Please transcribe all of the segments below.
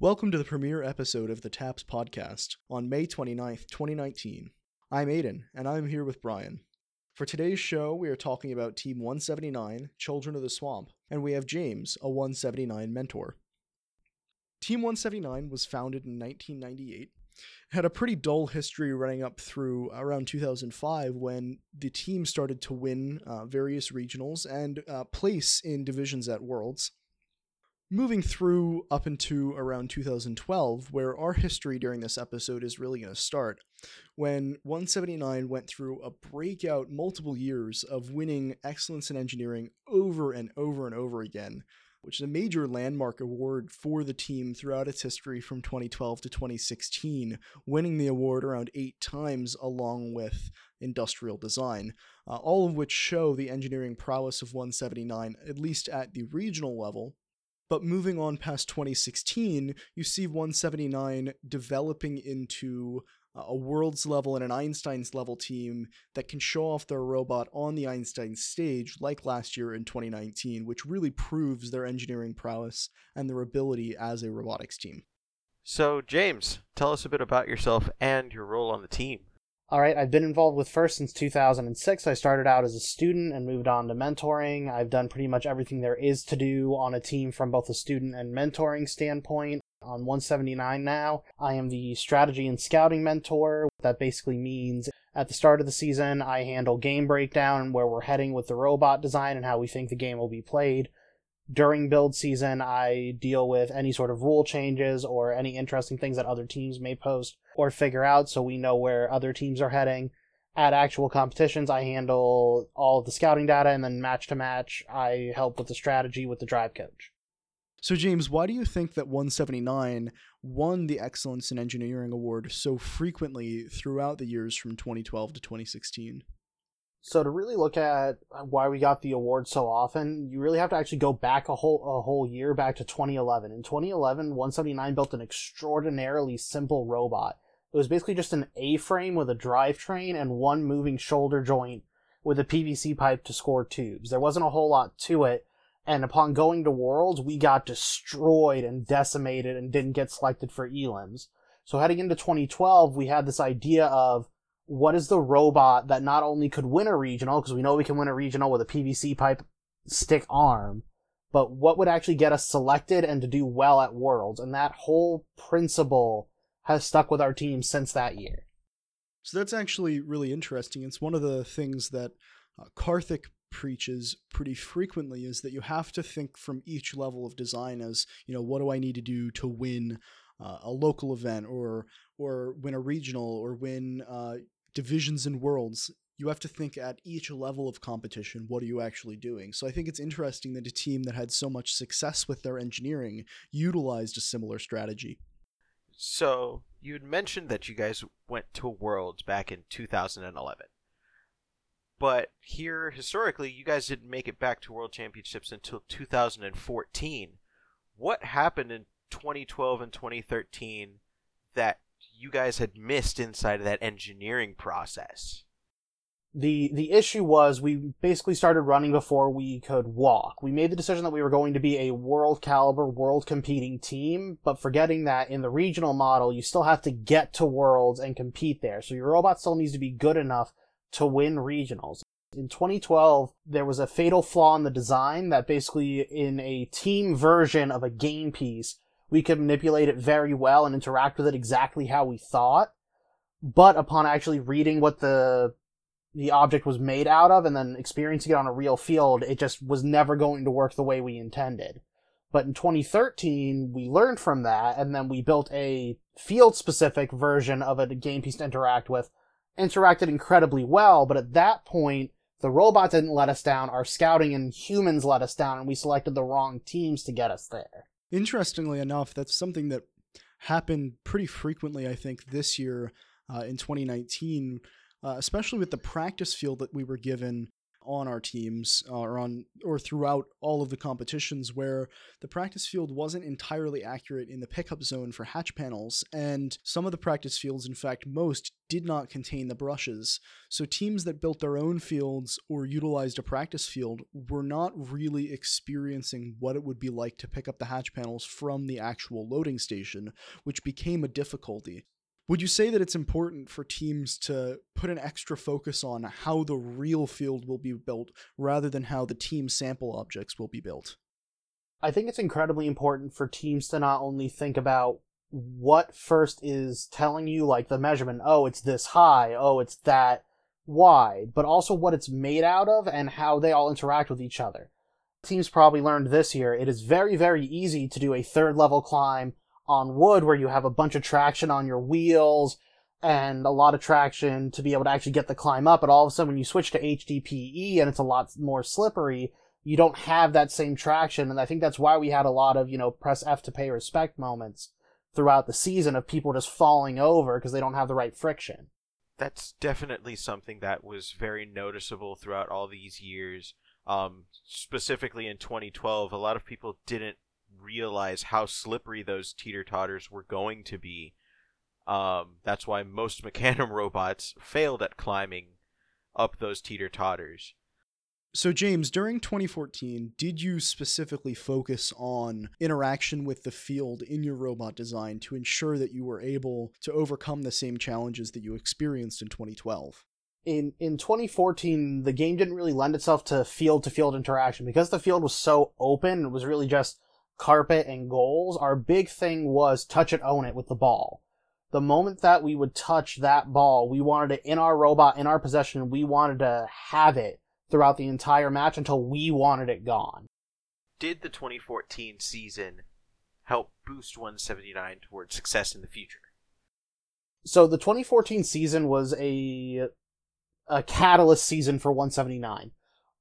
Welcome to the premiere episode of the TAPS podcast on May 29th, 2019. I'm Aidan, and I'm here with Brian. For today's show, we are talking about Team 179, Children of the Swamp, and we have James, a 179 mentor. Team 179 was founded in 1998 had a pretty dull history running up through around 2005 when the team started to win uh, various regionals and uh, place in divisions at Worlds. Moving through up into around 2012, where our history during this episode is really going to start, when 179 went through a breakout multiple years of winning excellence in engineering over and over and over again, which is a major landmark award for the team throughout its history from 2012 to 2016, winning the award around eight times along with industrial design, uh, all of which show the engineering prowess of 179, at least at the regional level. But moving on past 2016, you see 179 developing into a world's level and an Einstein's level team that can show off their robot on the Einstein stage, like last year in 2019, which really proves their engineering prowess and their ability as a robotics team. So, James, tell us a bit about yourself and your role on the team. All right, I've been involved with FIRST since 2006. I started out as a student and moved on to mentoring. I've done pretty much everything there is to do on a team from both a student and mentoring standpoint on 179 now. I am the strategy and scouting mentor. That basically means at the start of the season, I handle game breakdown where we're heading with the robot design and how we think the game will be played. During build season, I deal with any sort of rule changes or any interesting things that other teams may post or figure out so we know where other teams are heading. At actual competitions, I handle all of the scouting data and then match to match, I help with the strategy with the drive coach. So, James, why do you think that 179 won the Excellence in Engineering Award so frequently throughout the years from 2012 to 2016? So to really look at why we got the award so often, you really have to actually go back a whole a whole year back to 2011. In 2011, 179 built an extraordinarily simple robot. It was basically just an A-frame with a drivetrain and one moving shoulder joint with a PVC pipe to score tubes. There wasn't a whole lot to it, and upon going to Worlds, we got destroyed and decimated and didn't get selected for elims. So heading into 2012, we had this idea of what is the robot that not only could win a regional, because we know we can win a regional with a PVC pipe stick arm, but what would actually get us selected and to do well at Worlds. And that whole principle has stuck with our team since that year. So that's actually really interesting. It's one of the things that uh, Karthik preaches pretty frequently is that you have to think from each level of design as you know what do i need to do to win uh, a local event or or win a regional or win uh, divisions and worlds you have to think at each level of competition what are you actually doing so i think it's interesting that a team that had so much success with their engineering utilized a similar strategy so you had mentioned that you guys went to worlds back in 2011 but here, historically, you guys didn't make it back to World Championships until 2014. What happened in 2012 and 2013 that you guys had missed inside of that engineering process? The the issue was we basically started running before we could walk. We made the decision that we were going to be a world caliber, world competing team, but forgetting that in the regional model, you still have to get to worlds and compete there. So your robot still needs to be good enough to win regionals. In 2012, there was a fatal flaw in the design that basically, in a team version of a game piece, we could manipulate it very well and interact with it exactly how we thought. But upon actually reading what the the object was made out of and then experiencing it on a real field, it just was never going to work the way we intended. But in 2013, we learned from that, and then we built a field specific version of a game piece to interact with interacted incredibly well, but at that point, the robot didn't let us down, our scouting and humans let us down, and we selected the wrong teams to get us there. Interestingly enough, that's something that happened pretty frequently, I think, this year uh, in 2019, uh, especially with the practice field that we were given on our teams uh, or on or throughout all of the competitions where the practice field wasn't entirely accurate in the pickup zone for hatch panels, and some of the practice fields, in fact, most did not contain the brushes. So teams that built their own fields or utilized a practice field were not really experiencing what it would be like to pick up the hatch panels from the actual loading station, which became a difficulty. Would you say that it's important for teams to put an extra focus on how the real field will be built rather than how the team sample objects will be built? I think it's incredibly important for teams to not only think about what first is telling you, like the measurement, oh, it's this high, oh, it's that wide, but also what it's made out of and how they all interact with each other. Teams probably learned this year it is very, very easy to do a third level climb on wood where you have a bunch of traction on your wheels and a lot of traction to be able to actually get the climb up. But all of a sudden, when you switch to HDPE and it's a lot more slippery, you don't have that same traction. And I think that's why we had a lot of, you know, press F to pay respect moments throughout the season of people just falling over because they don't have the right friction. That's definitely something that was very noticeable throughout all these years. Um, specifically in 2012, a lot of people didn't realize how slippery those teeter totters were going to be. Um, that's why most Mecanum robots failed at climbing up those teeter totters. So, James, during 2014, did you specifically focus on interaction with the field in your robot design to ensure that you were able to overcome the same challenges that you experienced in 2012? In in 2014, the game didn't really lend itself to field to field interaction because the field was so open. It was really just carpet and goals, our big thing was touch it, own it with the ball. The moment that we would touch that ball, we wanted it in our robot, in our possession. We wanted to have it throughout the entire match until we wanted it gone. Did the 2014 season help boost 179 towards success in the future? So the 2014 season was a a catalyst season for 179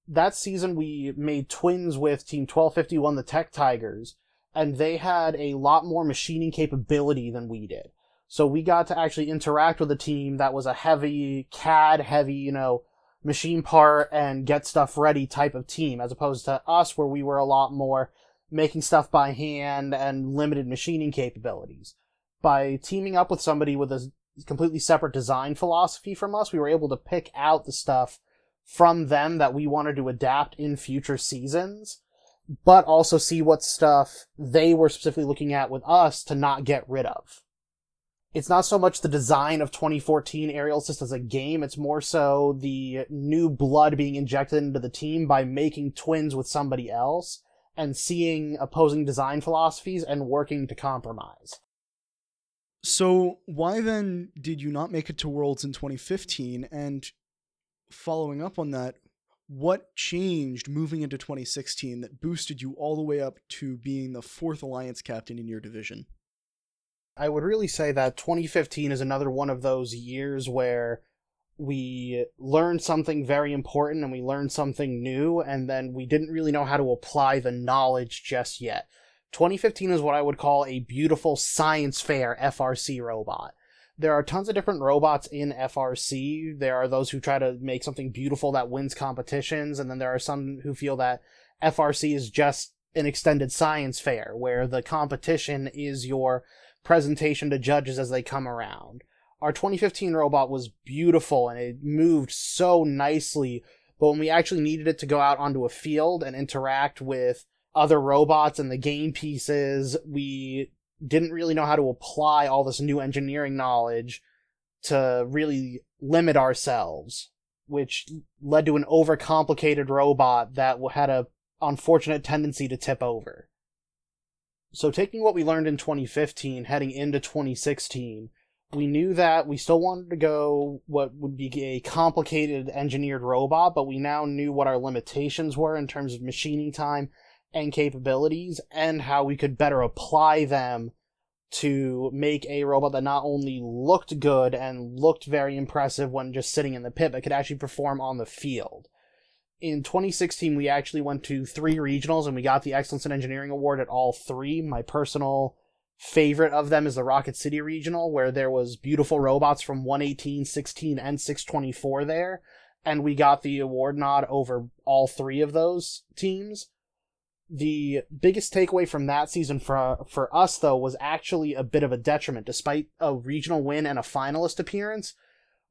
that season we made twins with Team 1251, the Tech Tigers, and they had a lot more machining capability than we did. So we got to actually interact with a team that was a heavy CAD, heavy, you know, machine part and get stuff ready type of team, as opposed to us where we were a lot more making stuff by hand and limited machining capabilities. By teaming up with somebody with a completely separate design philosophy from us, we were able to pick out the stuff from them that we wanted to adapt in future seasons, but also see what stuff they were specifically looking at with us to not get rid of. It's not so much the design of 2014 Aerial Assist as a game, it's more so the new blood being injected into the team by making twins with somebody else and seeing opposing design philosophies and working to compromise. So, why then did you not make it to Worlds in 2015? And following up on that, what changed moving into 2016 that boosted you all the way up to being the fourth alliance captain in your division? I would really say that 2015 is another one of those years where we learned something very important and we learned something new, and then we didn't really know how to apply the knowledge just yet. 2015 is what I would call a beautiful science fair FRC robot there are tons of different robots in FRC. There are those who try to make something beautiful that wins competitions, and then there are some who feel that FRC is just an extended science fair where the competition is your presentation to judges as they come around. Our 2015 robot was beautiful and it moved so nicely, but when we actually needed it to go out onto a field and interact with other robots and the game pieces, we didn't really know how to apply all this new engineering knowledge to really limit ourselves, which led to an overcomplicated robot that had a unfortunate tendency to tip over. So taking what we learned in 2015 heading into 2016, we knew that we still wanted to go what would be a complicated engineered robot, but we now knew what our limitations were in terms of machining time and capabilities and how we could better apply them to make a robot that not only looked good and looked very impressive when just sitting in the pit, but could actually perform on the field. In 2016, we actually went to three regionals and we got the Excellence in Engineering Award at all three. My personal favorite of them is the Rocket City Regional, where there was beautiful robots from 118, 16, and 624 there and we got the award nod over all three of those teams. The biggest takeaway from that season for for us though was actually a bit of a detriment. Despite a regional win and a finalist appearance,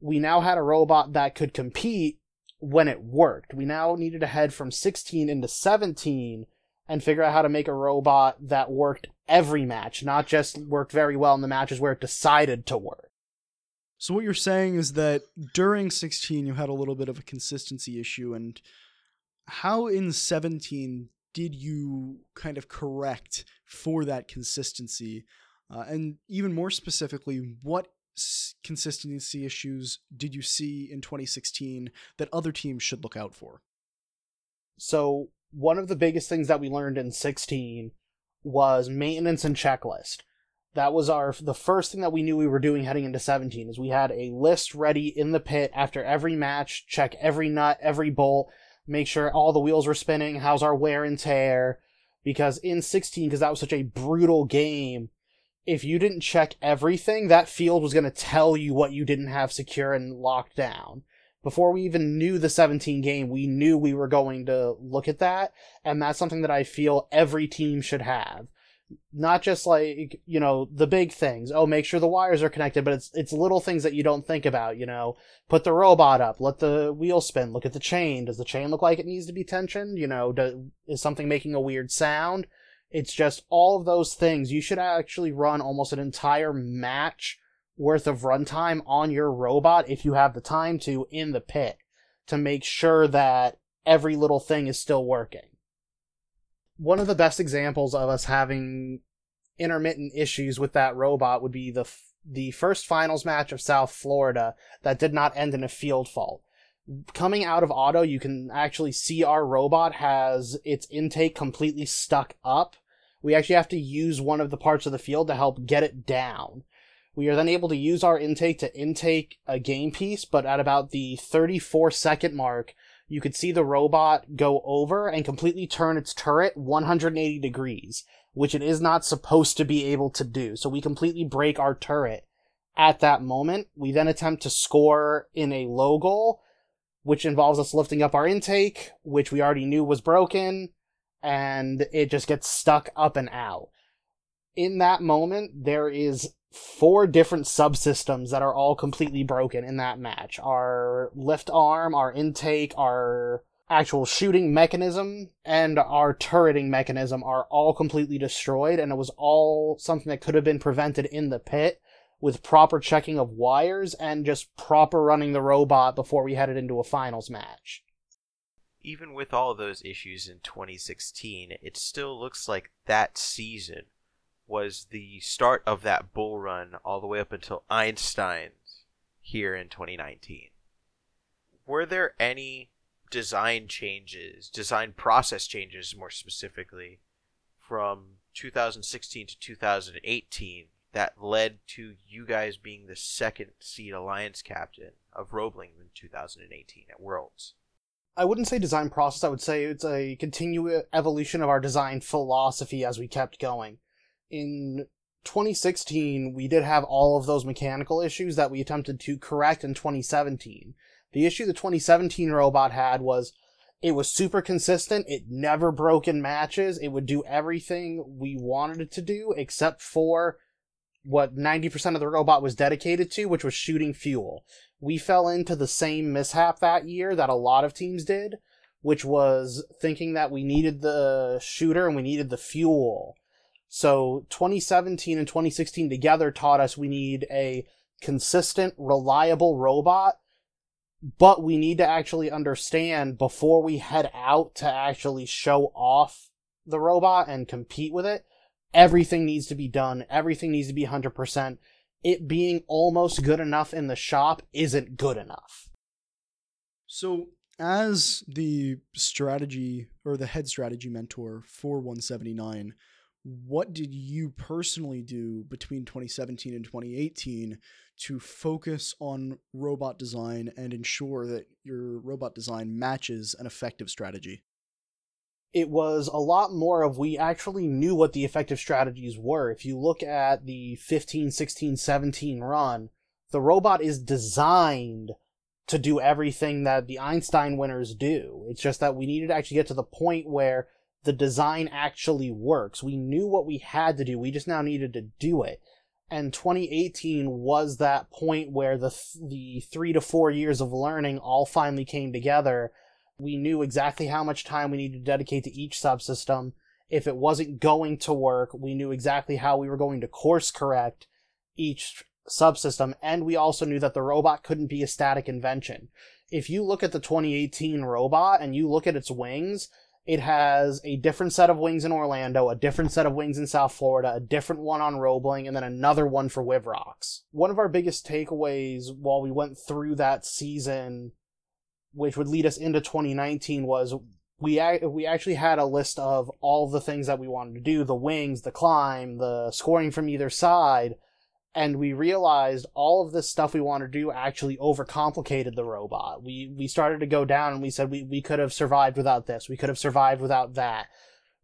we now had a robot that could compete when it worked. We now needed to head from 16 into 17 and figure out how to make a robot that worked every match, not just worked very well in the matches where it decided to work. So what you're saying is that during 16 you had a little bit of a consistency issue and how in 17 did you kind of correct for that consistency? Uh, and even more specifically, what consistency issues did you see in 2016 that other teams should look out for? So, one of the biggest things that we learned in 16 was maintenance and checklist. That was our the first thing that we knew we were doing heading into 17 is we had a list ready in the pit after every match, check every nut, every bolt, make sure all the wheels were spinning, how's our wear and tear because in 16 because that was such a brutal game, if you didn't check everything, that field was going to tell you what you didn't have secure and locked down before we even knew the 17 game, we knew we were going to look at that. And that's something that I feel every team should have. Not just like, you know, the big things. Oh, make sure the wires are connected, but it's, it's little things that you don't think about, you know, put the robot up, let the wheel spin, look at the chain. Does the chain look like it needs to be tensioned? You know, do, is something making a weird sound? It's just all of those things. You should actually run almost an entire match worth of runtime on your robot if you have the time to in the pit to make sure that every little thing is still working. One of the best examples of us having intermittent issues with that robot would be the the first finals match of South Florida that did not end in a field fault. Coming out of auto, you can actually see our robot has its intake completely stuck up. We actually have to use one of the parts of the field to help get it down we are then able to use our intake to intake a game piece, but at about the 34 second mark, you could see the robot go over and completely turn its turret 180 degrees, which it is not supposed to be able to do. So we completely break our turret at that moment. We then attempt to score in a low goal, which involves us lifting up our intake, which we already knew was broken, and it just gets stuck up and out. In that moment, there is four different subsystems that are all completely broken in that match. Our lift arm, our intake, our actual shooting mechanism, and our turreting mechanism are all completely destroyed, and it was all something that could have been prevented in the pit with proper checking of wires and just proper running the robot before we headed into a finals match. Even with all those issues in 2016, it still looks like that season was the start of that bull run all the way up until Einstein's here in 2019. Were there any design changes, design process changes more specifically, from 2016 to 2018 that led to you guys being the second seed alliance captain of Roebling in 2018 at Worlds? I wouldn't say design process, I would say it's a continual evolution of our design philosophy as we kept going in 2016, we did have all of those mechanical issues that we attempted to correct in 2017. The issue the 2017 robot had was it was super consistent. It never broke in matches. It would do everything we wanted it to do except for what 90% of the robot was dedicated to, which was shooting fuel. We fell into the same mishap that year that a lot of teams did, which was thinking that we needed the shooter and we needed the fuel so 2017 and 2016 together taught us we need a consistent, reliable robot, but we need to actually understand before we head out to actually show off the robot and compete with it. Everything needs to be done. Everything needs to be 100%. It being almost good enough in the shop isn't good enough. So, as the strategy or the head strategy mentor for 179, what did you personally do between 2017 and 2018 to focus on robot design and ensure that your robot design matches an effective strategy? It was a lot more of we actually knew what the effective strategies were. If you look at the 15, 16, 17 run, the robot is designed to do everything that the Einstein winners do. It's just that we needed to actually get to the point where the design actually works. We knew what we had to do. We just now needed to do it. And 2018 was that point where the th- the 3 to 4 years of learning all finally came together. We knew exactly how much time we needed to dedicate to each subsystem. If it wasn't going to work, we knew exactly how we were going to course correct each subsystem, and we also knew that the robot couldn't be a static invention. If you look at the 2018 robot and you look at its wings, it has a different set of wings in Orlando, a different set of wings in South Florida, a different one on Roebling, and then another one for WVROX. One of our biggest takeaways while we went through that season, which would lead us into 2019, was we we actually had a list of all the things that we wanted to do: the wings, the climb, the scoring from either side and we realized all of this stuff we wanted to do actually overcomplicated the robot. We we started to go down and we said we, we could have survived without this. We could have survived without that.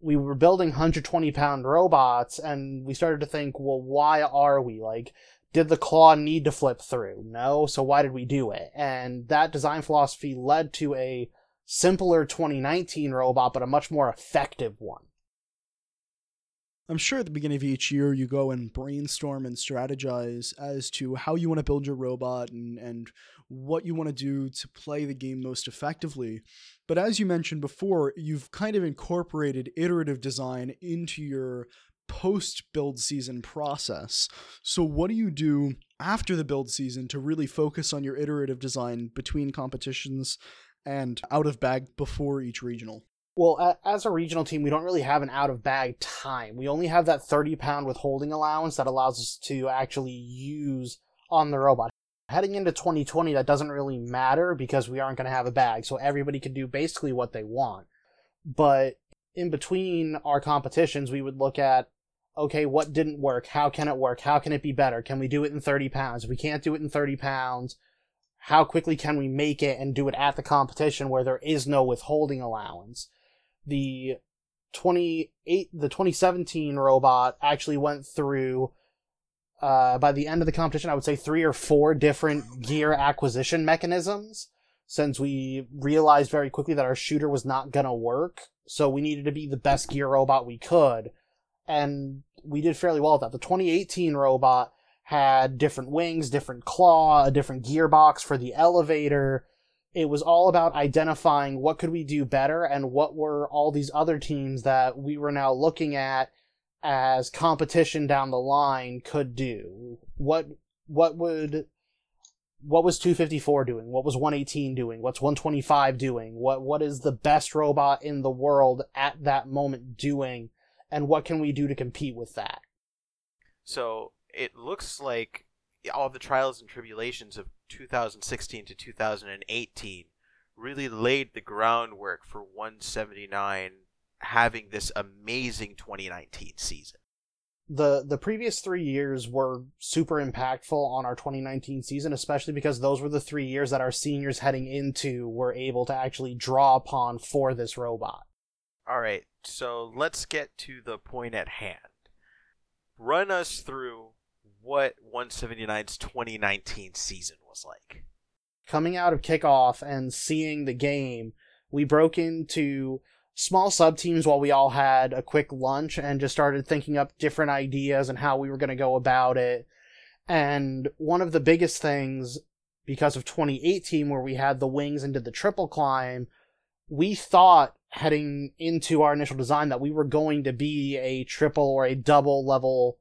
We were building 120 pound robots and we started to think, well, why are we? Like, did the claw need to flip through? No, so why did we do it? And that design philosophy led to a simpler 2019 robot, but a much more effective one. I'm sure at the beginning of each year you go and brainstorm and strategize as to how you want to build your robot and, and what you want to do to play the game most effectively. But as you mentioned before, you've kind of incorporated iterative design into your post build season process. So, what do you do after the build season to really focus on your iterative design between competitions and out of bag before each regional? Well, as a regional team, we don't really have an out of bag time. We only have that 30 pound withholding allowance that allows us to actually use on the robot. Heading into 2020, that doesn't really matter because we aren't going to have a bag, so everybody can do basically what they want. But in between our competitions, we would look at okay, what didn't work? How can it work? How can it be better? Can we do it in 30 pounds? If we can't do it in 30 pounds, how quickly can we make it and do it at the competition where there is no withholding allowance? The 28 the 2017 robot actually went through uh, by the end of the competition i would say three or four different gear acquisition mechanisms since we realized very quickly that our shooter was not going to work. So we needed to be the best gear robot we could. And we did fairly well at that. The 2018 robot had different wings different claw a different gearbox for the elevator it was all about identifying what could we do better and what were all these other teams that we were now looking at as competition down the line could do. What what would what was 254 doing? What was 118 doing? What's 125 doing? What what is the best robot in the world at that moment doing? And what can we do to compete with that? So it looks like all the trials and tribulations of 2016 to 2018 really laid the groundwork for 179 having this amazing 2019 season. The the previous 3 years were super impactful on our 2019 season especially because those were the 3 years that our seniors heading into were able to actually draw upon for this robot. All right. So let's get to the point at hand. Run us through what 179's 2019 season was like. Coming out of kickoff and seeing the game, we broke into small sub teams while we all had a quick lunch and just started thinking up different ideas and how we were going to go about it. And one of the biggest things, because of 2018, where we had the wings did the triple climb, we thought heading into our initial design that we were going to be a triple or a double level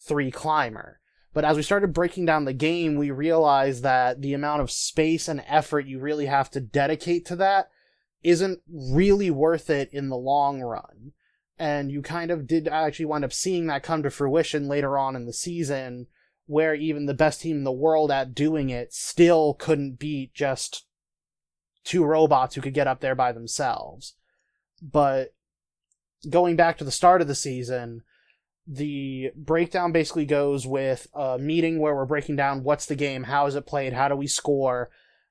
three climber. But as we started breaking down the game, we realized that the amount of space and effort you really have to dedicate to that isn't really worth it in the long run. And you kind of did actually wind up seeing that come to fruition later on in the season, where even the best team in the world at doing it still couldn't beat just two robots who could get up there by themselves. But going back to the start of the season, the breakdown basically goes with a meeting where we're breaking down what's the game, how is it played, how do we score,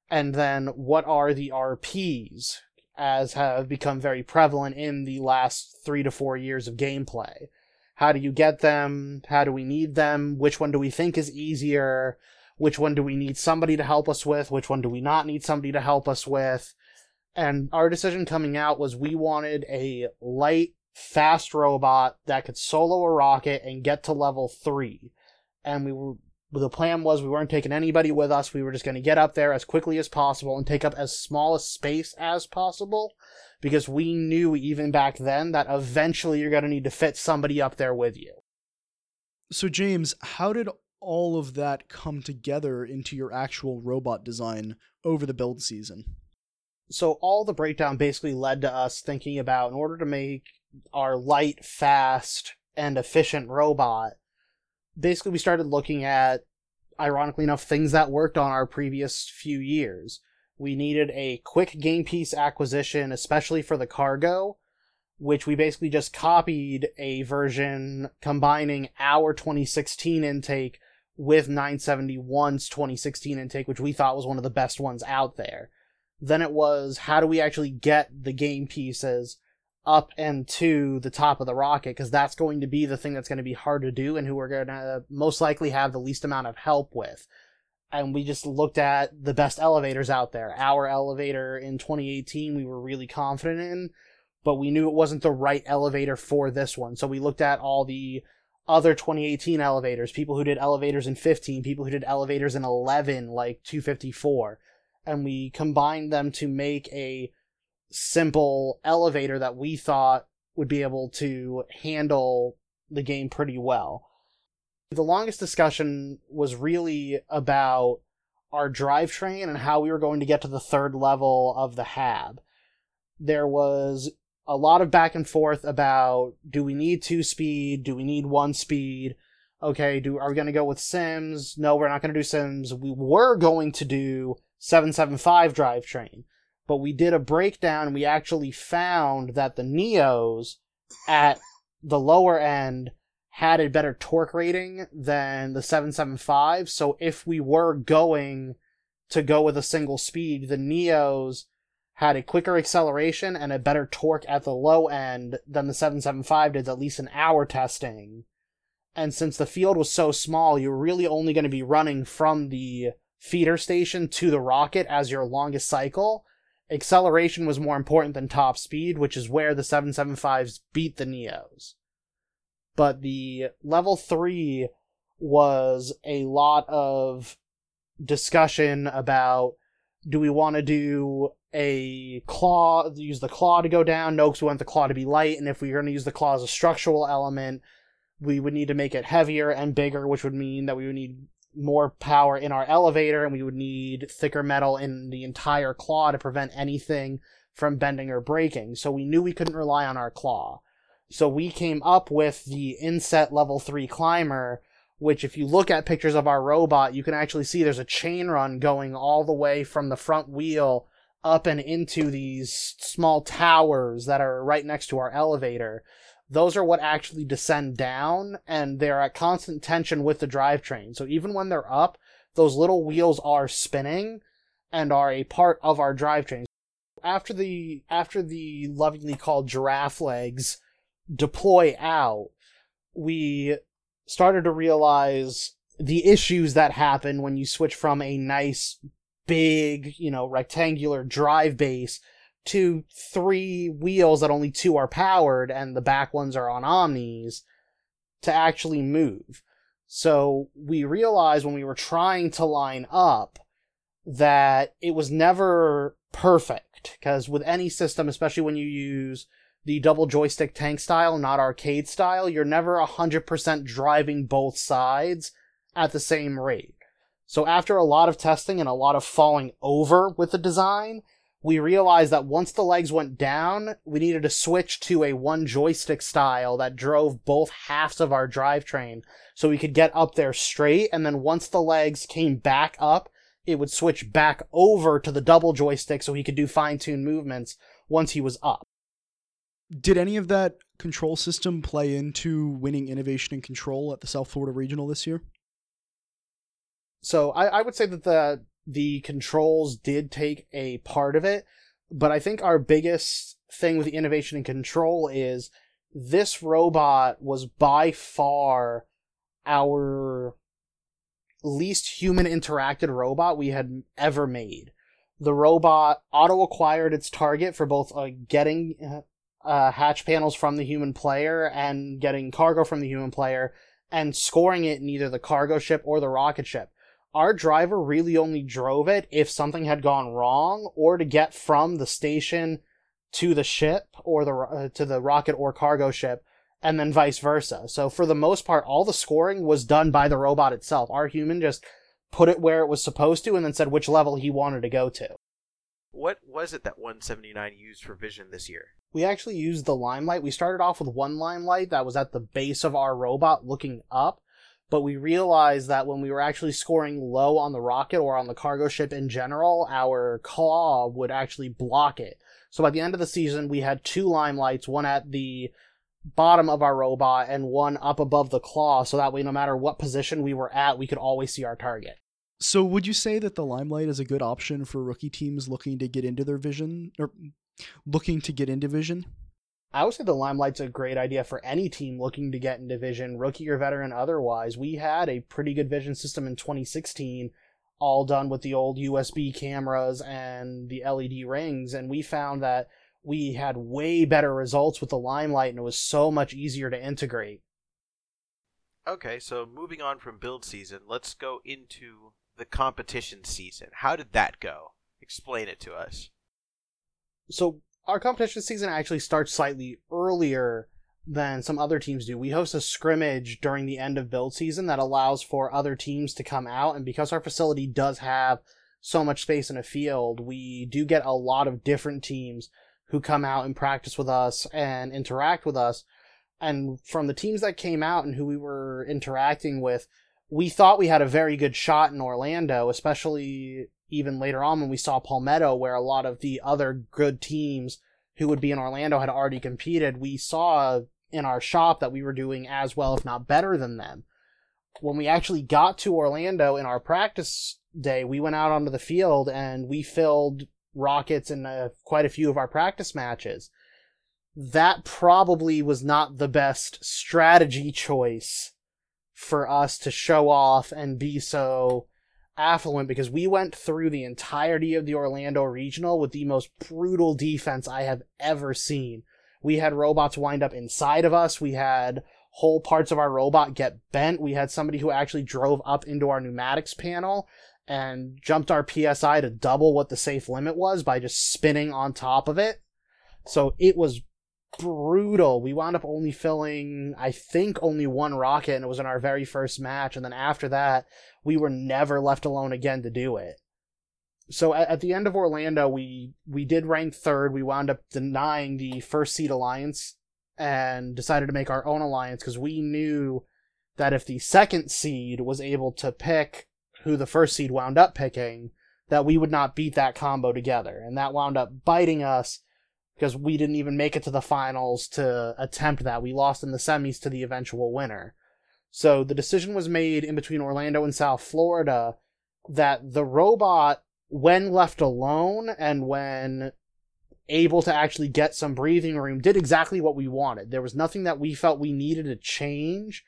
and then what are the RPs, as have become very prevalent in the last three to four years of gameplay. How do you get them? How do we need them? Which one do we think is easier? Which one do we need somebody to help us with? Which one do we not need somebody to help us with? And our decision coming out was we wanted a light, fast robot that could solo a rocket and get to level three. And we were the plan was we weren't taking anybody with us. We were just going to get up there as quickly as possible and take up as small a space as possible because we knew even back then that eventually you're going to need to fit somebody up there with you. So, James, how did all of that come together into your actual robot design over the build season? So, all the breakdown basically led to us thinking about in order to make our light, fast, and efficient robot, basically we started looking at ironically enough things that worked on our previous few years. We needed a quick game piece acquisition especially for the cargo which we basically just copied a version combining our 2016 intake with 971's 2016 intake which we thought was one of the best ones out there. Then it was how do we actually get the game pieces up and to the top of the rocket because that's going to be the thing that's going to be hard to do and who we're going to most likely have the least amount of help with. And we just looked at the best elevators out there. Our elevator in 2018 we were really confident in, but we knew it wasn't the right elevator for this one. So we looked at all the other 2018 elevators, people who did elevators in 15, people who did elevators in 11 like 254, and we combined them to make a simple elevator that we thought would be able to handle the game pretty well. The longest discussion was really about our drivetrain and how we were going to get to the third level of the HAB. There was a lot of back and forth about do we need two speed? Do we need one speed? Okay, do are we going to go with CIMs? No, we're not going to do CIMs. We were going to do 775 drivetrain but we did a breakdown and we actually found that the Neos at the lower end had a better torque rating than the 775. So if we were going to go with a single speed, the Neos had a quicker acceleration and a better torque at the low end than the 775 did, at least in our testing. And since the field was so small, you're really only going to be running from the feeder station to the rocket as your longest cycle acceleration was more important than top speed, which is where the 775s beat the Neos. But the level 3 was a lot of discussion about do we want to do a claw, use the claw to go down? No, because we want the claw to be light, and if we are going to use the claw as a structural element, we would need to make it heavier and bigger, which would mean that we would need more power in our elevator and we would need thicker metal in the entire claw to prevent anything from bending or breaking. So we knew we couldn't rely on our claw. So we came up with the inset level 3 climber, which if you look at pictures of our robot, you can actually see there's a chain run going all the way from the front wheel up and into these small towers that are right next to our elevator those are what actually descend down and they're at constant tension with the drivetrain. So even when they're up, those little wheels are spinning and are a part of our drivetrain. After the after the lovingly called giraffe legs deploy out, we started to realize the issues that happen when you switch from a nice big, you know, rectangular drive base to three wheels that only two are powered and the back ones are on omnis to actually move. So we realized when we were trying to line up that it was never perfect because with any system, especially when you use the double joystick tank style, not arcade style, you're never 100% driving both sides at the same rate. So after a lot of testing and a lot of falling over with the design, we realized that once the legs went down, we needed to switch to a one joystick style that drove both halves of our drivetrain so we could get up there straight. And then once the legs came back up, it would switch back over to the double joystick so he could do fine tuned movements once he was up. Did any of that control system play into winning innovation and control at the South Florida Regional this year? So I, I would say that the the controls did take a part of it, but I think our biggest thing with the innovation and control is this robot was by far our least human interacted robot we had ever made. The robot auto acquired its target for both uh, getting uh, hatch panels from the human player and getting cargo from the human player and scoring it in either the cargo ship or the rocket ship. Our driver really only drove it if something had gone wrong or to get from the station to the ship or the uh, to the rocket or cargo ship and then vice versa. So for the most part all the scoring was done by the robot itself. Our human just put it where it was supposed to and then said which level he wanted to go to. What was it that 179 used for vision this year? We actually used the limelight. We started off with one limelight that was at the base of our robot looking up, but we realized that when we were actually scoring low on the rocket or on the cargo ship in general, our claw would actually block it. So by the end of the season, we had two limelights, one at the bottom of our robot and one up above the claw, so that way no matter what position we were at, we could always see our target. So would you say that the limelight is a good option for rookie teams looking to get into their vision or looking to get into vision? I would say the limelight's a great idea for any team looking to get into vision, rookie or veteran otherwise. We had a pretty good vision system in 2016, all done with the old USB cameras and the LED rings, and we found that we had way better results with the limelight and it was so much easier to integrate. Okay, so moving on from build season, let's go into the competition season. How did that go? Explain it to us. So our competition season actually starts slightly earlier than some other teams do. We host a scrimmage during the end of build season that allows for other teams to come out and because our facility does have so much space in a field, we do get a lot of different teams who come out and practice with us and interact with us. And from the teams that came out and who we were interacting with, we thought we had a very good shot in Orlando, especially even later on when we saw Palmetto, where a lot of the other good teams who would be in Orlando had already competed. We saw in our shop that we were doing as well, if not better than them. When we actually got to Orlando in our practice day, we went out onto the field and we filled rockets in uh, quite a few of our practice matches. That probably was not the best strategy choice for us to show off and be so affluent because we went through the entirety of the Orlando regional with the most brutal defense I have ever seen. We had robots wind up inside of us. We had whole parts of our robot get bent. We had somebody who actually drove up into our pneumatics panel and jumped our PSI to double what the safe limit was by just spinning on top of it. So it was brutal. We wound up only filling, I think, only one rocket, and it was in our very first match. And then after that, we were never left alone again to do it. So at, at the end of Orlando, we we did rank third. We wound up denying the first seed alliance and decided to make our own alliance because we knew that if the second seed was able to pick who the first seed wound up picking, that we would not beat that combo together. And that wound up biting us because we didn't even make it to the finals to attempt that. We lost in the semis to the eventual winner. So the decision was made in between Orlando and South Florida that the robot, when left alone and when able to actually get some breathing room, did exactly what we wanted. There was nothing that we felt we needed to change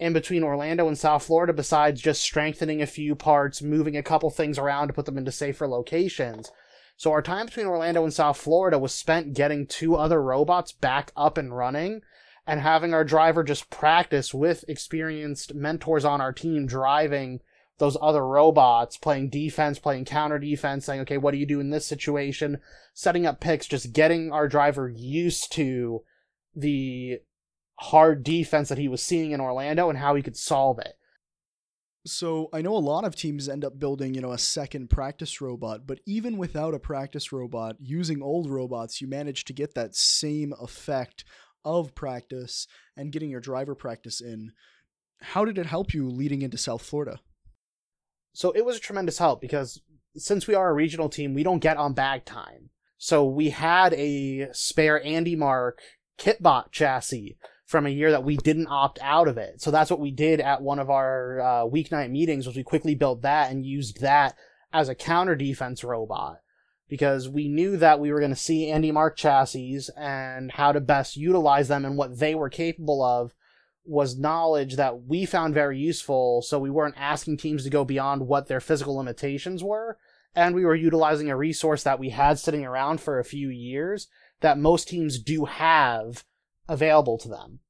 in between Orlando and South Florida besides just strengthening a few parts, moving a couple things around to put them into safer locations. So our time between Orlando and South Florida was spent getting two other robots back up and running and having our driver just practice with experienced mentors on our team driving those other robots, playing defense, playing counter defense, saying, okay, what do you do in this situation? Setting up picks, just getting our driver used to the hard defense that he was seeing in Orlando and how he could solve it. So I know a lot of teams end up building, you know, a second practice robot, but even without a practice robot, using old robots, you manage to get that same effect of practice and getting your driver practice in. How did it help you leading into South Florida? So it was a tremendous help because since we are a regional team, we don't get on bag time. So we had a spare Andy Mark kitbot chassis from a year that we didn't opt out of it. So that's what we did at one of our uh, weeknight meetings was we quickly built that and used that as a counter defense robot because we knew that we were going to see Andy Mark chassis and how to best utilize them and what they were capable of was knowledge that we found very useful, so we weren't asking teams to go beyond what their physical limitations were, and we were utilizing a resource that we had sitting around for a few years that most teams do have available to them.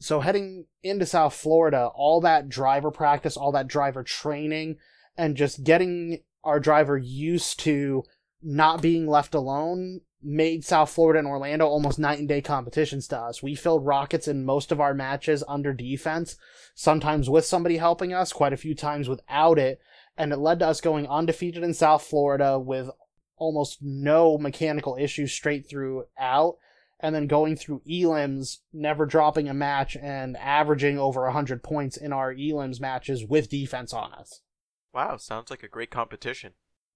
So heading into South Florida, all that driver practice, all that driver training, and just getting our driver used to not being left alone made South Florida and Orlando almost night and day competitions to us. We filled rockets in most of our matches under defense, sometimes with somebody helping us, quite a few times without it, and it led to us going undefeated in South Florida with almost no mechanical issues straight throughout, and then going through elims, never dropping a match and averaging over 100 points in our elims matches with defense on us. Wow, sounds like a great competition.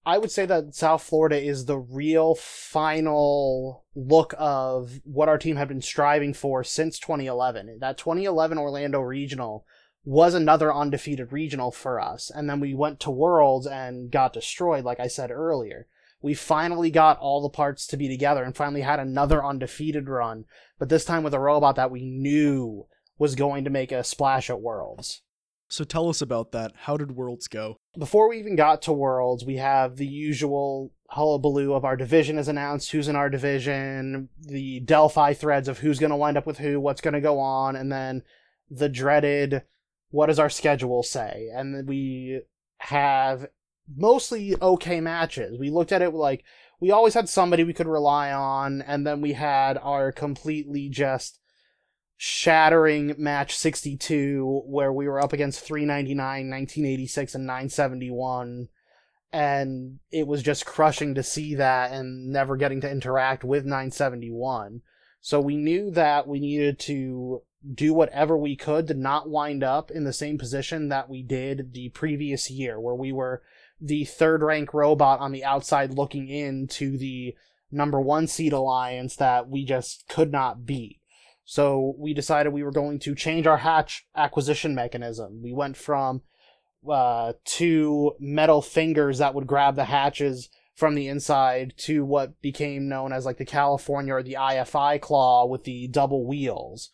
I would say that South Florida is the real final look of what our team had been striving for since 2011. That 2011 Orlando Regional was another undefeated regional for us. And then we went to Worlds and got destroyed, like I said earlier. We finally got all the parts to be together and finally had another undefeated run, but this time with a robot that we knew was going to make a splash at Worlds. So tell us about that. How did Worlds go? Before we even got to Worlds, we have the usual hullabaloo of our division is announced, who's in our division, the Delphi threads of who's going to wind up with who, what's going to go on, and then the dreaded what does our schedule say? And we have mostly okay matches. We looked at it like we always had somebody we could rely on, and then we had our completely just shattering match 62 where we were up against 399 1986 and 971 and it was just crushing to see that and never getting to interact with 971 so we knew that we needed to do whatever we could to not wind up in the same position that we did the previous year where we were the third rank robot on the outside looking into the number one seed alliance that we just could not beat so we decided we were going to change our hatch acquisition mechanism. We went from uh, two metal fingers that would grab the hatches from the inside to what became known as like the California or the IFI claw with the double wheels.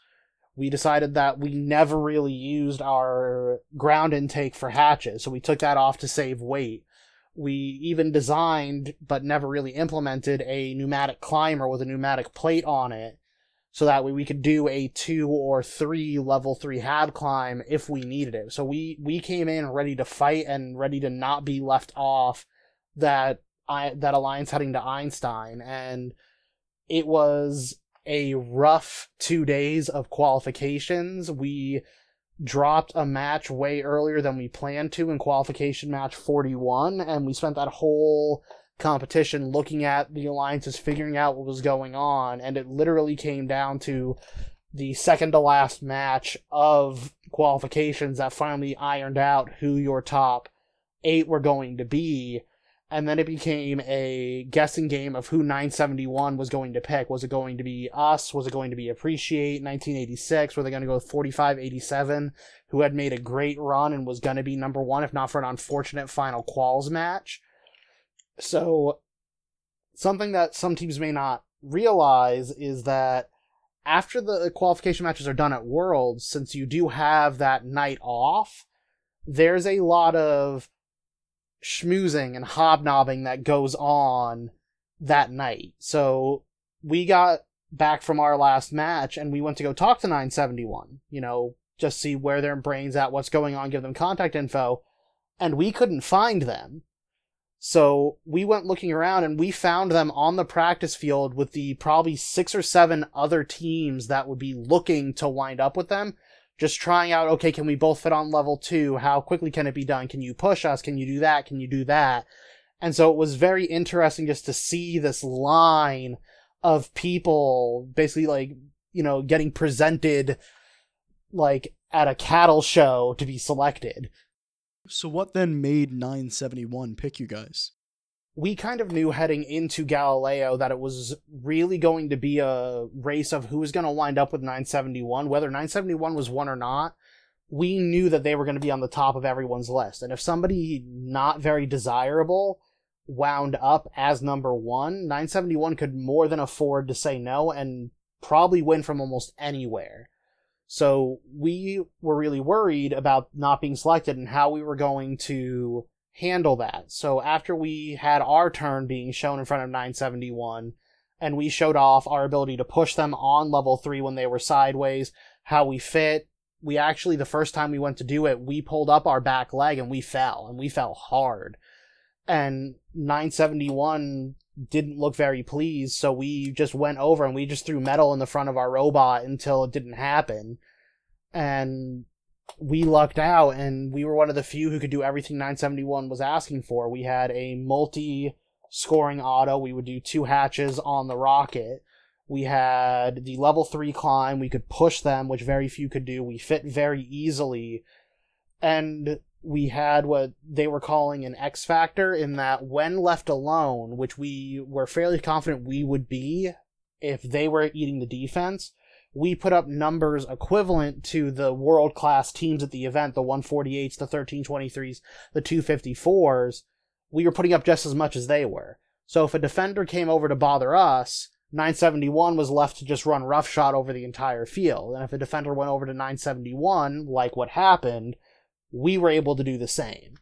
We decided that we never really used our ground intake for hatches, so we took that off to save weight. We even designed, but never really implemented, a pneumatic climber with a pneumatic plate on it so that way we could do a two or three level three hab climb if we needed it. So we we came in ready to fight and ready to not be left off that I that alliance heading to Einstein, and it was a rough two days of qualifications. We dropped a match way earlier than we planned to in qualification match 41 and we spent that whole competition looking at the alliances figuring out what was going on and it literally came down to the second to last match of qualifications that finally ironed out who your top eight were going to be and then it became a guessing game of who 971 was going to pick. Was it going to be us? Was it going to be Appreciate 1986? Were they going to go with 4587, who had made a great run and was going to be number one, if not for an unfortunate final quals match? So, something that some teams may not realize is that after the qualification matches are done at Worlds, since you do have that night off, there's a lot of schmoozing and hobnobbing that goes on that night. So we got back from our last match and we went to go talk to 971, you know, just see where their brains at, what's going on, give them contact info, and we couldn't find them. So we went looking around and we found them on the practice field with the probably six or seven other teams that would be looking to wind up with them. Just trying out, okay, can we both fit on level two? How quickly can it be done? Can you push us? Can you do that? Can you do that? And so it was very interesting just to see this line of people basically like, you know, getting presented like at a cattle show to be selected. So what then made 971 pick you guys? We kind of knew heading into Galileo that it was really going to be a race of who was going to wind up with 971, whether 971 was one or not. We knew that they were going to be on the top of everyone's list. And if somebody not very desirable wound up as number one, 971 could more than afford to say no and probably win from almost anywhere. So we were really worried about not being selected and how we were going to handle that. So after we had our turn being shown in front of 971, and we showed off our ability to push them on level 3 when they were sideways, how we fit, we actually, the first time we went to do it, we pulled up our back leg and we fell, and we fell hard. And 971 didn't look very pleased, so we just went over and we just threw metal in the front of our robot until it didn't happen. And we lucked out, and we were one of the few who could do everything 971 was asking for. We had a multi scoring auto, we would do two hatches on the rocket. We had the level 3 climb, we could push them, which very few could do. We fit very easily. And we had what they were calling an X factor in that when left alone, which we were fairly confident we would be if they were eating the defense, we put up numbers equivalent to the world class teams at the event the 148s, the 1323s, the 254s. We were putting up just as much as they were. So if a defender came over to bother us, 971 was left to just run roughshod over the entire field. And if a defender went over to 971, like what happened, we were able to do the same.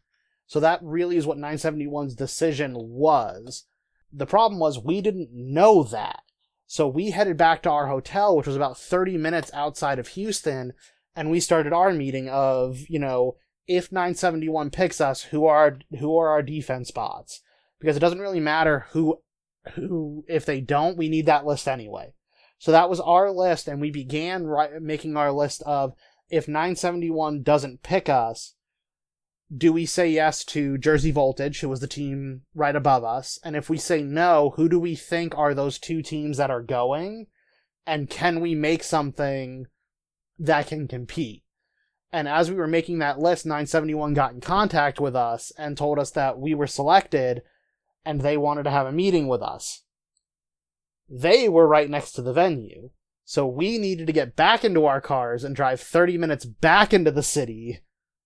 So that really is what 971's decision was. The problem was we didn't know that. So we headed back to our hotel, which was about 30 minutes outside of Houston, and we started our meeting of, you know, if 971 picks us, who are who are our defense spots? Because it doesn't really matter who who if they don't, we need that list anyway. So that was our list, and we began ri- making our list of if 971 doesn't pick us, do we say yes to Jersey Voltage, who was the team right above us? And if we say no, who do we think are those two teams that are going? And can we make something that can compete? And as we were making that list, 971 got in contact with us and told us that we were selected and they wanted to have a meeting with us. They were right next to the venue. So we needed to get back into our cars and drive 30 minutes back into the city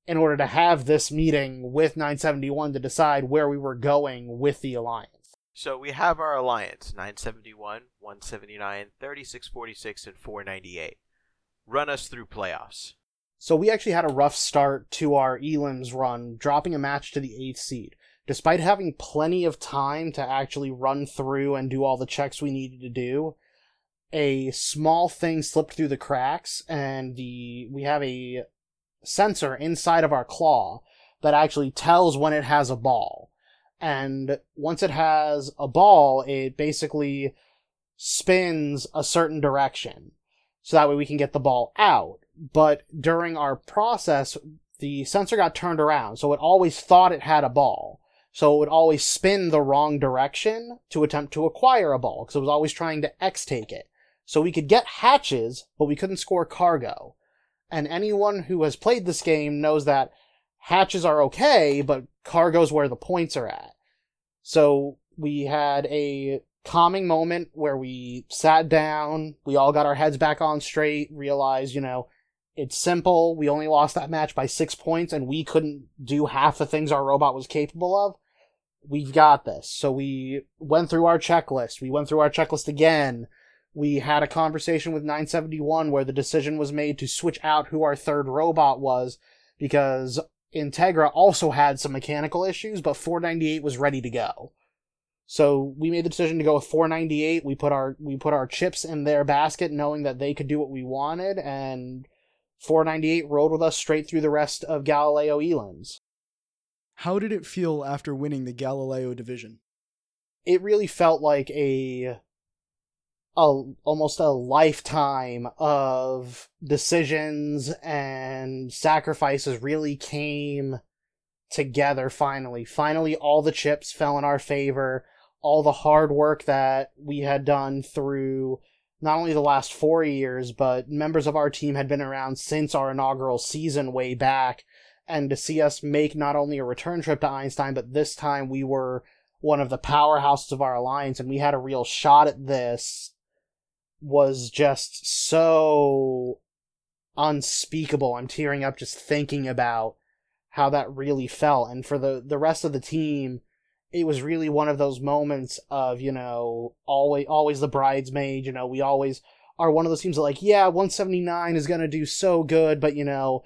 in order to have this meeting with 971 to decide where we were going with the alliance. So we have our alliance 971, 179, 3646, and 498. Run us through playoffs. So we actually had a rough start to our elims run, dropping a match to the 8th seed. Despite having plenty of time to actually run through and do all the checks we needed to do, a small thing slipped through the cracks and the we have a sensor inside of our claw that actually tells when it has a ball. And once it has a ball, it basically spins a certain direction. So that way we can get the ball out. But during our process, the sensor got turned around, so it always thought it had a ball. So it would always spin the wrong direction to attempt to acquire a ball, because it was always trying to X take it. So we could get hatches, but we couldn't score cargo. And anyone who has played this game knows that hatches are okay, but cargo's where the points are at. So we had a calming moment where we sat down, we all got our heads back on straight, realized, you know, it's simple. We only lost that match by six points, and we couldn't do half the things our robot was capable of. We've got this. So we went through our checklist. We went through our checklist again we had a conversation with 971 where the decision was made to switch out who our third robot was because Integra also had some mechanical issues, but 498 was ready to go. So we made the decision to go with 498. We put our we put our chips in their basket, knowing that they could do what we wanted, and 498 rode with us straight through the rest of Galileo Elims. How did it feel after winning the Galileo division? It really felt like a a almost a lifetime of decisions and sacrifices really came together finally. Finally all the chips fell in our favor. All the hard work that we had done through not only the last 4 years but members of our team had been around since our inaugural season way back and to see us make not only a return trip to Einstein but this time we were one of the powerhouses of our alliance and we had a real shot at this was just so unspeakable. I'm tearing up just thinking about how that really felt. And for the, the rest of the team, it was really one of those moments of, you know, always, always the bridesmaid, you know, we always, are one of those teams that like, yeah, 179 is gonna do so good, but you know,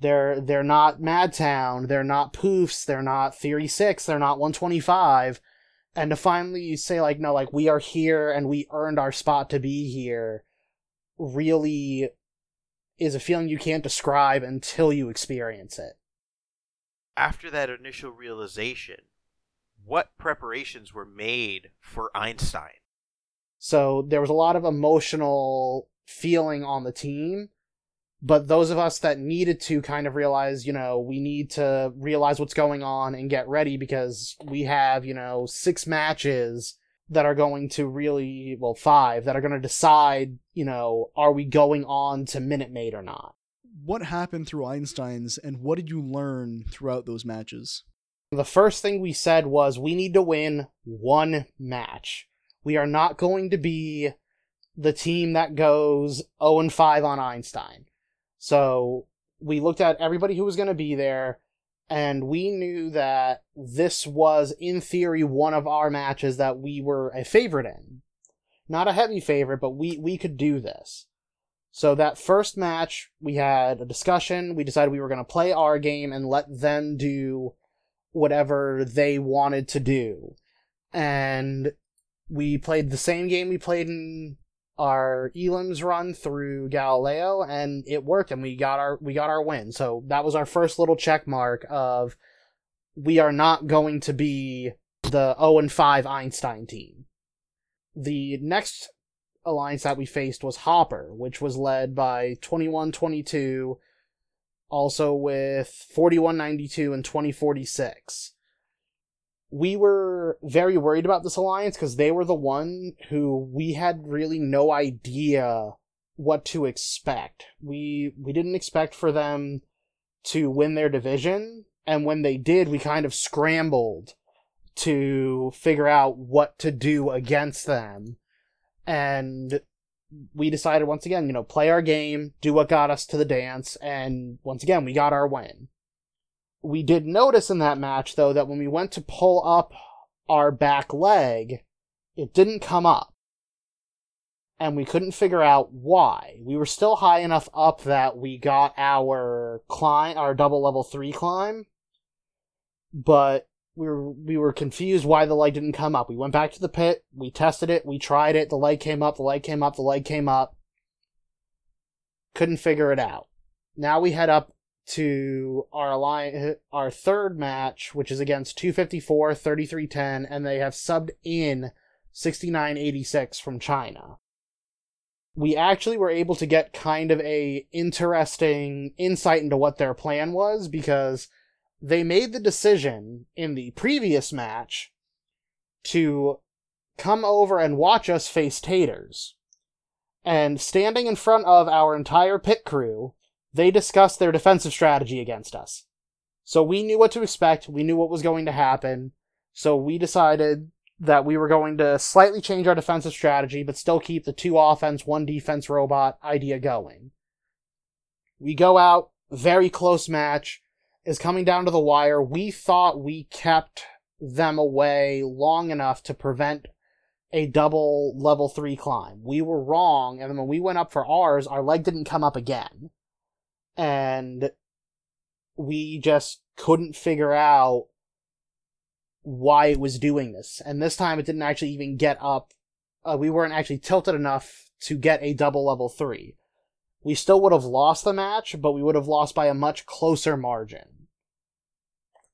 they're they're not Madtown, they're not Poofs, they're not Theory Six, they're not 125. And to finally say like, no, like we are here and we earned our spot to be here, really is a feeling you can't describe until you experience it. After that initial realization, what preparations were made for Einstein? So there was a lot of emotional feeling on the team, but those of us that needed to kind of realize, you know, we need to realize what's going on and get ready because we have, you know, six matches that are going to really, well, five that are going to decide, you know, are we going on to Minute Maid or not? What happened through Einstein's and what did you learn throughout those matches? The first thing we said was we need to win one match. We are not going to be the team that goes 0 and 5 on Einstein. So we looked at everybody who was going to be there and we knew that this was in theory one of our matches that we were a favorite in. Not a heavy favorite but we we could do this. So that first match we had a discussion. We decided we were going to play our game and let them do whatever they wanted to do. And we played the same game we played in our elims run through Galileo and it worked and we got our we got our win. So that was our first little check mark of we are not going to be the 0 and 5 Einstein team. The next alliance that we faced was Hopper, which was led by 2122 also with 4192 and 2046 we were very worried about this alliance because they were the one who we had really no idea what to expect. We we didn't expect for them to win their division, and when they did, we kind of scrambled to figure out what to do against them. And we decided once again, you know, play our game, do what got us to the dance, and once again, we got our win. We did notice in that match, though, that when we went to pull up our back leg, it didn't come up. And we couldn't figure out why. We were still high enough up that we got our climb, our double level three climb, but we were we were confused why the leg didn't come up. We went back to the pit, we tested it, we tried it, the leg came up, the leg came up, the leg came up. Couldn't figure it out. Now we head up to our alliance, our third match, which is against 254, 3310, and they have subbed in 6986 from China. We actually were able to get kind of a interesting insight into what their plan was because they made the decision in the previous match to come over and watch us face Tators. And standing in front of our entire pit crew, they discussed their defensive strategy against us. So we knew what to expect, we knew what was going to happen, so we decided that we were going to slightly change our defensive strategy, but still keep the two offense, one defense robot idea going. We go out, very close match, is coming down to the wire. We thought we kept them away long enough to prevent a double level 3 climb. We were wrong, and when we went up for ours, our leg didn't come up again and we just couldn't figure out why it was doing this. And this time it didn't actually even get up. Uh, we weren't actually tilted enough to get a double level three. We still would have lost the match, but we would have lost by a much closer margin.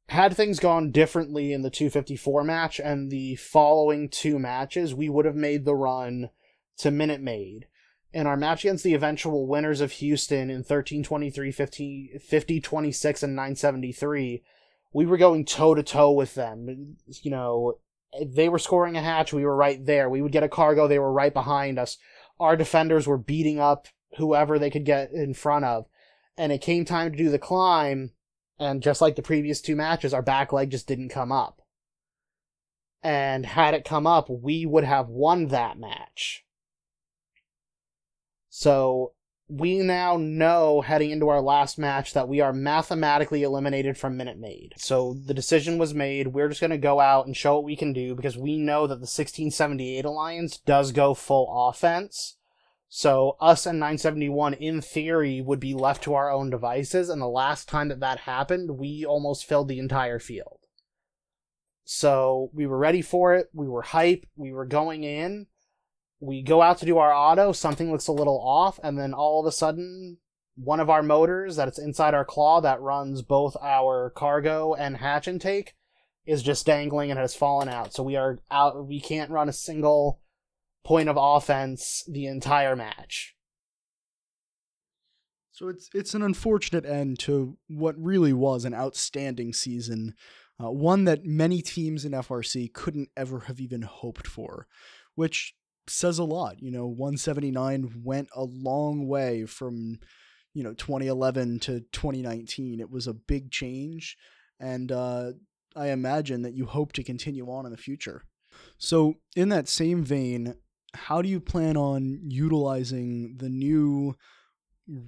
Had things gone differently in the 254 match and the following two matches, we would have made the run to Minute Maid in our match against the eventual winners of Houston in 1323, 50, 50 26, and 973, we were going toe to toe with them. You know, they were scoring a hatch, we were right there. We would get a cargo, they were right behind us. Our defenders were beating up whoever they could get in front of. And it came time to do the climb, and just like the previous two matches, our back leg just didn't come up. And had it come up, we would have won that match so we now know heading into our last match that we are mathematically eliminated from Minute Maid. So the decision was made. We're just going to go out and show what we can do because we know that the 1678 Alliance does go full offense. So us and 971 in theory would be left to our own devices and the last time that that happened, we almost filled the entire field. So we were ready for it, we were hype, we were going in. We go out to do our auto, something looks a little off and then all of a sudden one of our motors that's inside our claw that runs both our cargo and hatch intake is just dangling and has fallen out. So we are out. We can't run a single point of offense the entire match. So it's it's an unfortunate end to what really was an outstanding season, uh, one that many teams in FRC couldn't ever have even hoped for, which says a lot. You know, 179 went a long way from you know 2011 to 2019 it was a big change and uh, i imagine that you hope to continue on in the future so in that same vein how do you plan on utilizing the new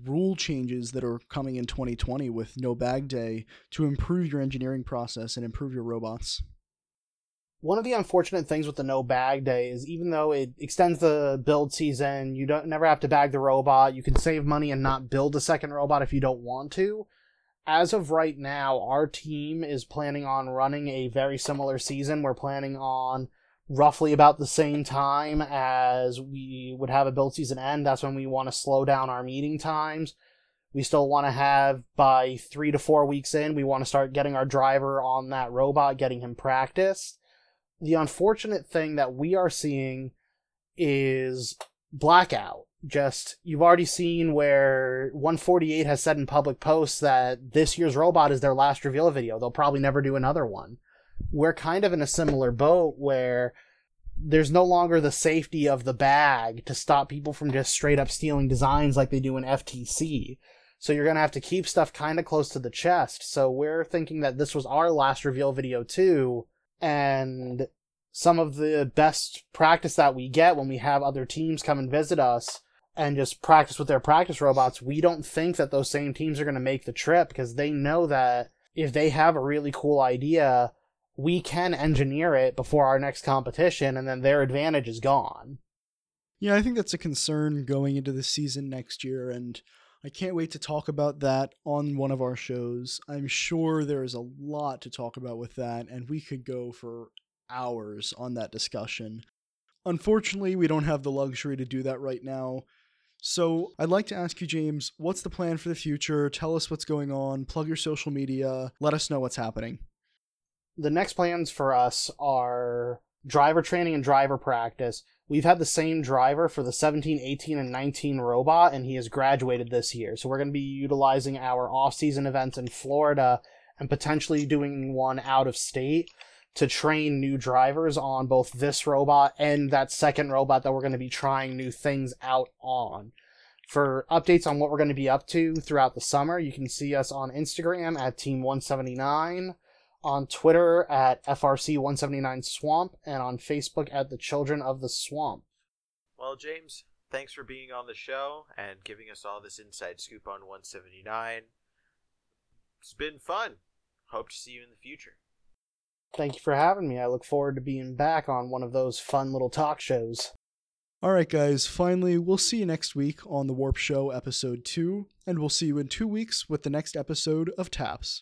rule changes that are coming in 2020 with no bag day to improve your engineering process and improve your robots one of the unfortunate things with the no bag day is even though it extends the build season, you don't never have to bag the robot. You can save money and not build a second robot if you don't want to. As of right now, our team is planning on running a very similar season. We're planning on roughly about the same time as we would have a build season end. That's when we want to slow down our meeting times. We still want to have by three to four weeks in, we want to start getting our driver on that robot, getting him practiced the unfortunate thing that we are seeing is blackout. Just you've already seen where 148 has said in public posts that this year's robot is their last reveal video. They'll probably never do another one. We're kind of in a similar boat where there's no longer the safety of the bag to stop people from just straight up stealing designs like they do in FTC. So you're going to have to keep stuff kind of close to the chest. So we're thinking that this was our last reveal video too and some of the best practice that we get when we have other teams come and visit us and just practice with their practice robots, we don't think that those same teams are going to make the trip because they know that if they have a really cool idea, we can engineer it before our next competition and then their advantage is gone. Yeah, I think that's a concern going into the season next year and I can't wait to talk about that on one of our shows. I'm sure there is a lot to talk about with that, and we could go for hours on that discussion. Unfortunately, we don't have the luxury to do that right now. So, I'd like to ask you, James, what's the plan for the future? Tell us what's going on, plug your social media, let us know what's happening. The next plans for us are driver training and driver practice. We've had the same driver for the 17, 18, and 19 robot, and he has graduated this year. So we're going to be utilizing our off-season events in Florida and potentially doing one out of state to train new drivers on both this robot and that second robot that we're going to be trying new things out on. For updates on what we're going to be up to throughout the summer, you can see us on Instagram at Team179 on Twitter at FRC179Swamp, and on Facebook at The Children of the Swamp. Well, James, thanks for being on the show and giving us all this inside scoop on 179. It's been fun. Hope to see you in the future. Thank you for having me. I look forward to being back on one of those fun little talk shows. All right, guys, finally, we'll see you next week on The Warp Show, episode 2, and we'll see you in two weeks with the next episode of TAPS.